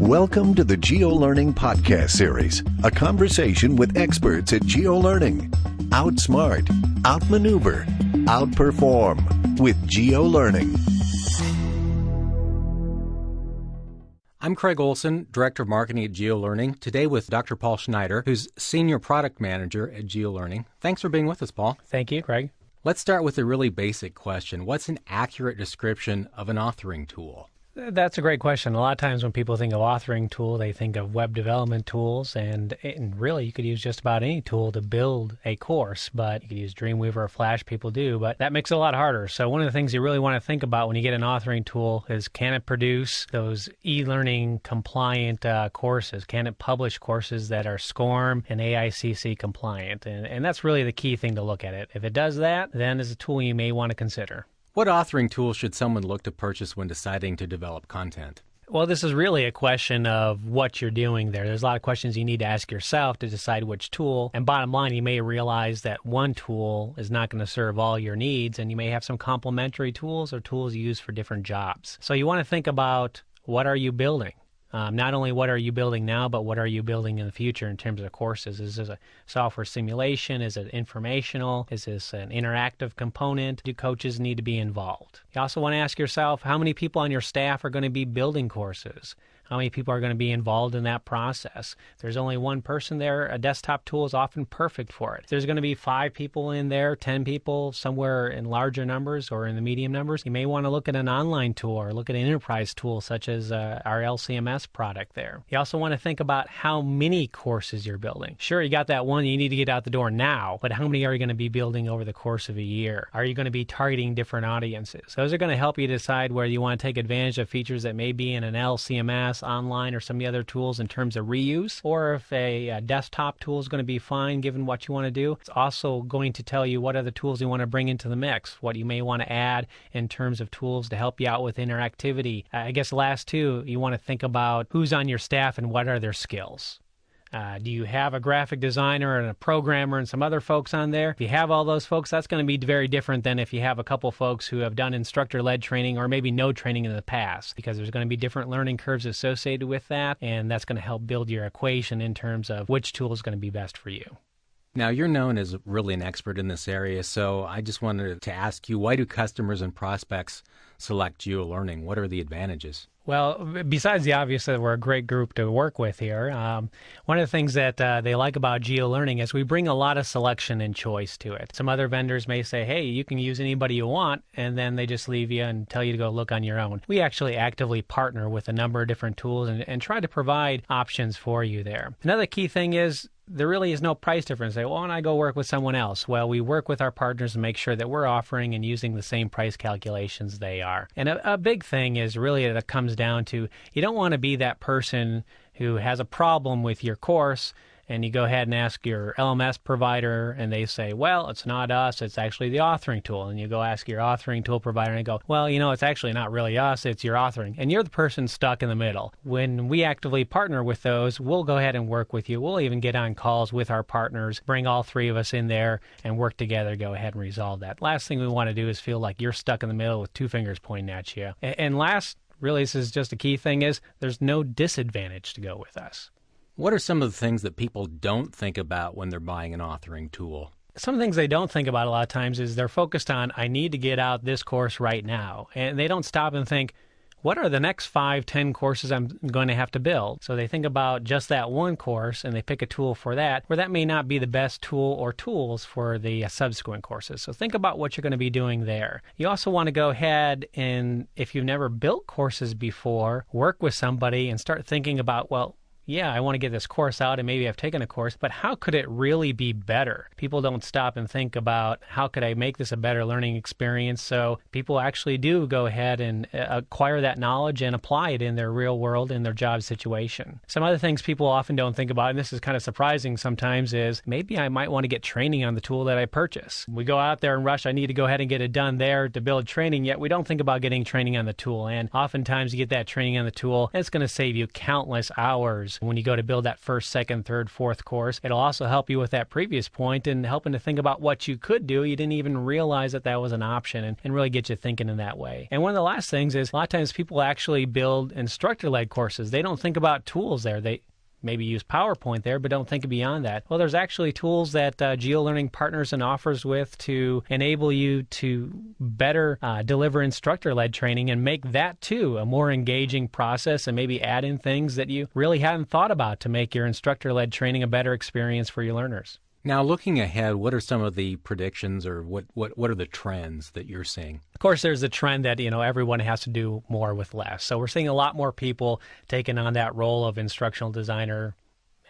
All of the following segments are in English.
Welcome to the GeoLearning Podcast Series, a conversation with experts at GeoLearning. Outsmart, outmaneuver, outperform with GeoLearning. I'm Craig Olson, Director of Marketing at GeoLearning, today with Dr. Paul Schneider, who's Senior Product Manager at GeoLearning. Thanks for being with us, Paul. Thank you, Craig. Let's start with a really basic question What's an accurate description of an authoring tool? That's a great question. A lot of times when people think of authoring tool, they think of web development tools, and, and really you could use just about any tool to build a course. But you could use Dreamweaver or Flash. People do, but that makes it a lot harder. So one of the things you really want to think about when you get an authoring tool is can it produce those e-learning compliant uh, courses? Can it publish courses that are SCORM and AICC compliant? And, and that's really the key thing to look at it. If it does that, then it's a tool you may want to consider. What authoring tools should someone look to purchase when deciding to develop content? Well, this is really a question of what you're doing there. There's a lot of questions you need to ask yourself to decide which tool. And bottom line, you may realize that one tool is not going to serve all your needs, and you may have some complementary tools or tools you use for different jobs. So you want to think about what are you building? Um, not only what are you building now, but what are you building in the future in terms of courses? Is this a software simulation? Is it informational? Is this an interactive component? Do coaches need to be involved? You also want to ask yourself how many people on your staff are going to be building courses? How many people are going to be involved in that process. If there's only one person there, a desktop tool is often perfect for it. If there's going to be five people in there, 10 people, somewhere in larger numbers or in the medium numbers, you may want to look at an online tool or look at an enterprise tool such as uh, our LCMS product there. You also want to think about how many courses you're building. Sure, you got that one you need to get out the door now, but how many are you going to be building over the course of a year? Are you going to be targeting different audiences? Those are going to help you decide whether you want to take advantage of features that may be in an LCMS online or some of the other tools in terms of reuse, or if a, a desktop tool is going to be fine given what you want to do. It's also going to tell you what other tools you want to bring into the mix, what you may want to add in terms of tools to help you out with interactivity. I guess last two, you want to think about who's on your staff and what are their skills. Uh, do you have a graphic designer and a programmer and some other folks on there? If you have all those folks, that's going to be very different than if you have a couple folks who have done instructor led training or maybe no training in the past, because there's going to be different learning curves associated with that. And that's going to help build your equation in terms of which tool is going to be best for you. Now, you're known as really an expert in this area, so I just wanted to ask you why do customers and prospects select GeoLearning? What are the advantages? Well, besides the obvious that we're a great group to work with here, um, one of the things that uh, they like about GeoLearning is we bring a lot of selection and choice to it. Some other vendors may say, hey, you can use anybody you want, and then they just leave you and tell you to go look on your own. We actually actively partner with a number of different tools and, and try to provide options for you there. Another key thing is there really is no price difference. Say, well, don't I go work with someone else? Well, we work with our partners and make sure that we're offering and using the same price calculations they are. And a, a big thing is really that it comes down to you don't want to be that person who has a problem with your course and you go ahead and ask your LMS provider, and they say, well, it's not us, it's actually the authoring tool. And you go ask your authoring tool provider, and they go, well, you know, it's actually not really us, it's your authoring. And you're the person stuck in the middle. When we actively partner with those, we'll go ahead and work with you. We'll even get on calls with our partners, bring all three of us in there, and work together, go ahead and resolve that. Last thing we want to do is feel like you're stuck in the middle with two fingers pointing at you. And last, really, this is just a key thing is there's no disadvantage to go with us. What are some of the things that people don't think about when they're buying an authoring tool? Some things they don't think about a lot of times is they're focused on, I need to get out this course right now. And they don't stop and think, what are the next five, ten courses I'm going to have to build? So they think about just that one course and they pick a tool for that, where that may not be the best tool or tools for the uh, subsequent courses. So think about what you're going to be doing there. You also want to go ahead and, if you've never built courses before, work with somebody and start thinking about, well, yeah, I want to get this course out and maybe I've taken a course, but how could it really be better? People don't stop and think about how could I make this a better learning experience. So people actually do go ahead and uh, acquire that knowledge and apply it in their real world, in their job situation. Some other things people often don't think about, and this is kind of surprising sometimes, is maybe I might want to get training on the tool that I purchase. We go out there and rush, I need to go ahead and get it done there to build training, yet we don't think about getting training on the tool. And oftentimes you get that training on the tool, and it's going to save you countless hours when you go to build that first, second, third, fourth course. It'll also help you with that previous point and helping to think about what you could do. You didn't even realize that that was an option and, and really get you thinking in that way. And one of the last things is a lot of times people actually build instructor led courses. They don't think about tools there. They maybe use PowerPoint there, but don't think beyond that. Well, there's actually tools that uh, GeoLearning partners and offers with to enable you to better uh, deliver instructor led training and make that too a more engaging process and maybe add in things that you really hadn't thought about to make your instructor led training a better experience for your learners. Now, looking ahead, what are some of the predictions or what, what, what are the trends that you're seeing? Of course, there's a trend that, you know, everyone has to do more with less. So we're seeing a lot more people taking on that role of instructional designer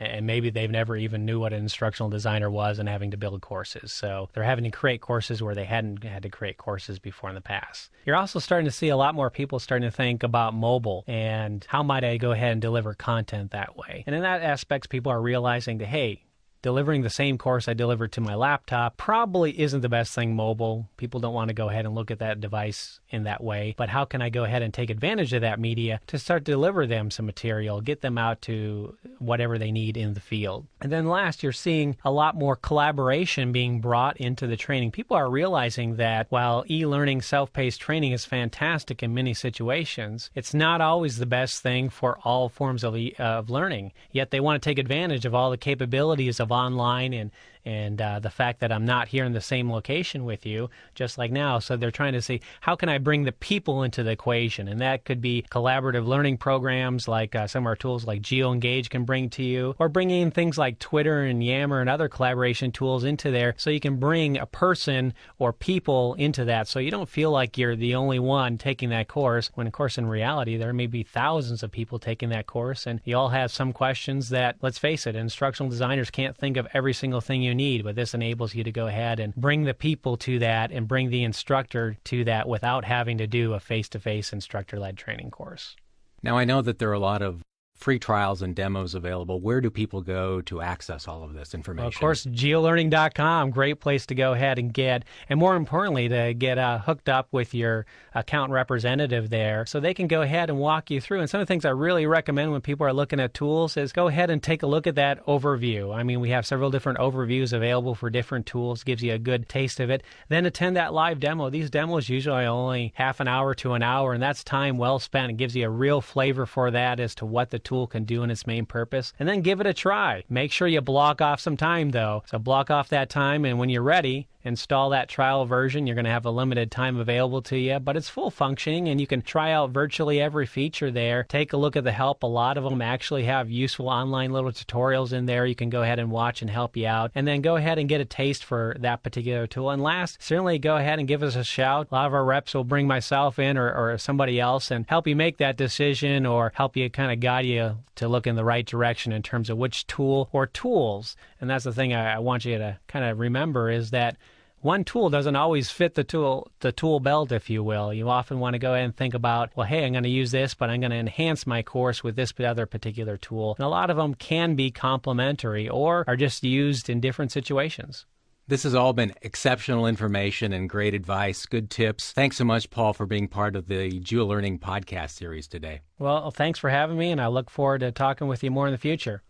and maybe they've never even knew what an instructional designer was and having to build courses. So they're having to create courses where they hadn't had to create courses before in the past. You're also starting to see a lot more people starting to think about mobile and how might I go ahead and deliver content that way. And in that aspect, people are realizing that, hey, delivering the same course I delivered to my laptop probably isn't the best thing mobile. People don't want to go ahead and look at that device in that way. But how can I go ahead and take advantage of that media to start to deliver them some material, get them out to whatever they need in the field? And then last, you're seeing a lot more collaboration being brought into the training. People are realizing that while e learning, self paced training is fantastic in many situations, it's not always the best thing for all forms of, of learning. Yet they want to take advantage of all the capabilities of online and and uh, the fact that I'm not here in the same location with you, just like now. So they're trying to see how can I bring the people into the equation, and that could be collaborative learning programs like uh, some of our tools like GeoEngage can bring to you, or bringing in things like Twitter and Yammer and other collaboration tools into there, so you can bring a person or people into that, so you don't feel like you're the only one taking that course. When of course in reality there may be thousands of people taking that course, and you all have some questions that, let's face it, instructional designers can't think of every single thing you you need, but this enables you to go ahead and bring the people to that and bring the instructor to that without having to do a face to face instructor led training course. Now, I know that there are a lot of free trials and demos available. Where do people go to access all of this information? Well, of course, geolearning.com, great place to go ahead and get, and more importantly, to get uh, hooked up with your account representative there so they can go ahead and walk you through. And some of the things I really recommend when people are looking at tools is go ahead and take a look at that overview. I mean, we have several different overviews available for different tools, gives you a good taste of it. Then attend that live demo. These demos usually only half an hour to an hour, and that's time well spent. It gives you a real flavor for that as to what the tool can do in its main purpose, and then give it a try. Make sure you block off some time though. So block off that time, and when you're ready, install that trial version. You're going to have a limited time available to you, but it's full functioning and you can try out virtually every feature there. Take a look at the help. A lot of them actually have useful online little tutorials in there you can go ahead and watch and help you out. And then go ahead and get a taste for that particular tool. And last, certainly go ahead and give us a shout. A lot of our reps will bring myself in or, or somebody else and help you make that decision or help you kind of guide you to look in the right direction in terms of which tool or tools. And that's the thing I, I want you to kind of remember is that one tool doesn't always fit the tool the tool belt if you will you often want to go ahead and think about well hey i'm going to use this but i'm going to enhance my course with this other particular tool and a lot of them can be complementary or are just used in different situations this has all been exceptional information and great advice, good tips. Thanks so much, Paul, for being part of the GeoLearning podcast series today. Well, thanks for having me, and I look forward to talking with you more in the future.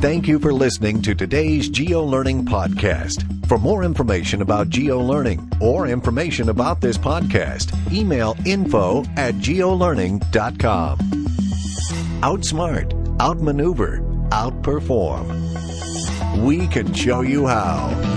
Thank you for listening to today's GeoLearning podcast. For more information about GeoLearning or information about this podcast, email info at geolearning.com. Outsmart, outmaneuver, outperform. We can show you how.